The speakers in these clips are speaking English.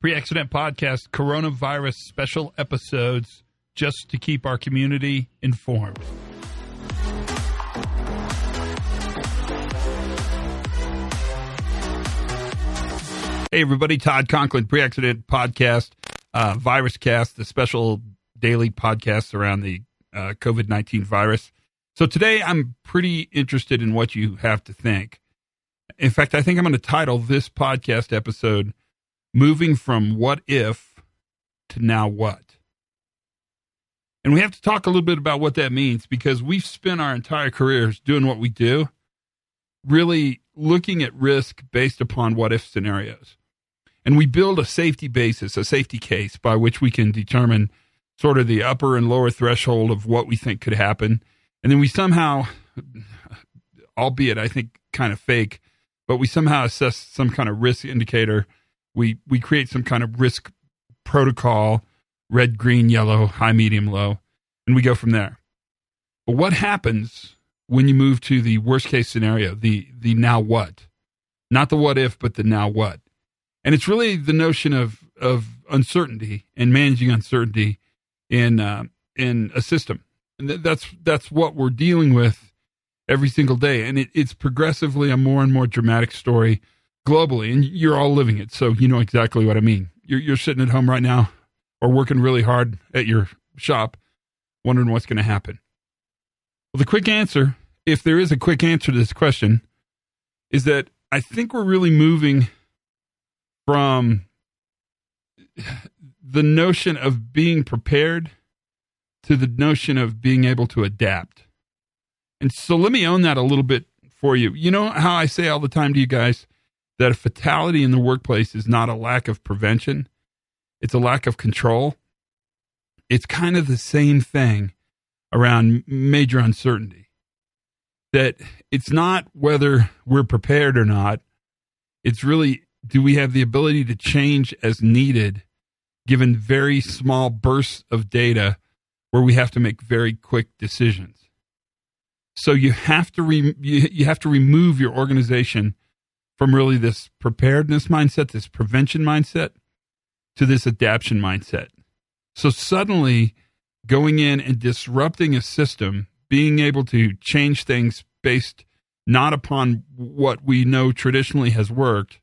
Pre accident podcast, coronavirus special episodes, just to keep our community informed. Hey, everybody, Todd Conklin, pre accident podcast, uh, virus cast, the special daily podcast around the uh, COVID 19 virus. So today I'm pretty interested in what you have to think. In fact, I think I'm going to title this podcast episode Moving from What If to Now What. And we have to talk a little bit about what that means because we've spent our entire careers doing what we do, really looking at risk based upon what if scenarios. And we build a safety basis, a safety case by which we can determine sort of the upper and lower threshold of what we think could happen. And then we somehow, albeit I think kind of fake, but we somehow assess some kind of risk indicator. We we create some kind of risk protocol, red, green, yellow, high, medium, low, and we go from there. But what happens when you move to the worst case scenario, the the now what? Not the what if, but the now what? And it's really the notion of of uncertainty and managing uncertainty in uh, in a system. And th- that's that's what we're dealing with every single day. And it, it's progressively a more and more dramatic story globally. And you're all living it, so you know exactly what I mean. You're you're sitting at home right now or working really hard at your shop, wondering what's going to happen. Well, the quick answer, if there is a quick answer to this question, is that I think we're really moving from the notion of being prepared to the notion of being able to adapt. And so let me own that a little bit for you. You know how I say all the time to you guys that a fatality in the workplace is not a lack of prevention, it's a lack of control. It's kind of the same thing around major uncertainty. That it's not whether we're prepared or not, it's really do we have the ability to change as needed given very small bursts of data where we have to make very quick decisions so you have to re- you, you have to remove your organization from really this preparedness mindset this prevention mindset to this adaptation mindset so suddenly going in and disrupting a system being able to change things based not upon what we know traditionally has worked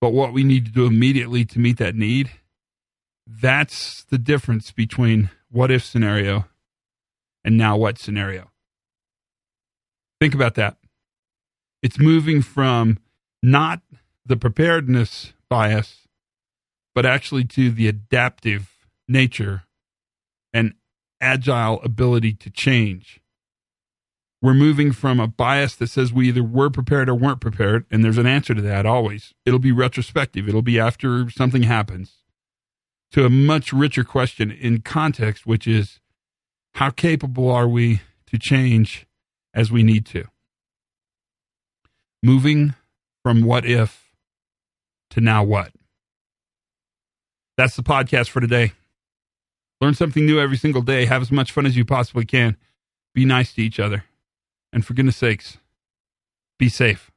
but what we need to do immediately to meet that need, that's the difference between what if scenario and now what scenario. Think about that. It's moving from not the preparedness bias, but actually to the adaptive nature and agile ability to change we're moving from a bias that says we either were prepared or weren't prepared, and there's an answer to that always. It'll be retrospective, it'll be after something happens, to a much richer question in context, which is how capable are we to change as we need to? Moving from what if to now what? That's the podcast for today. Learn something new every single day. Have as much fun as you possibly can. Be nice to each other. And for goodness sakes, be safe.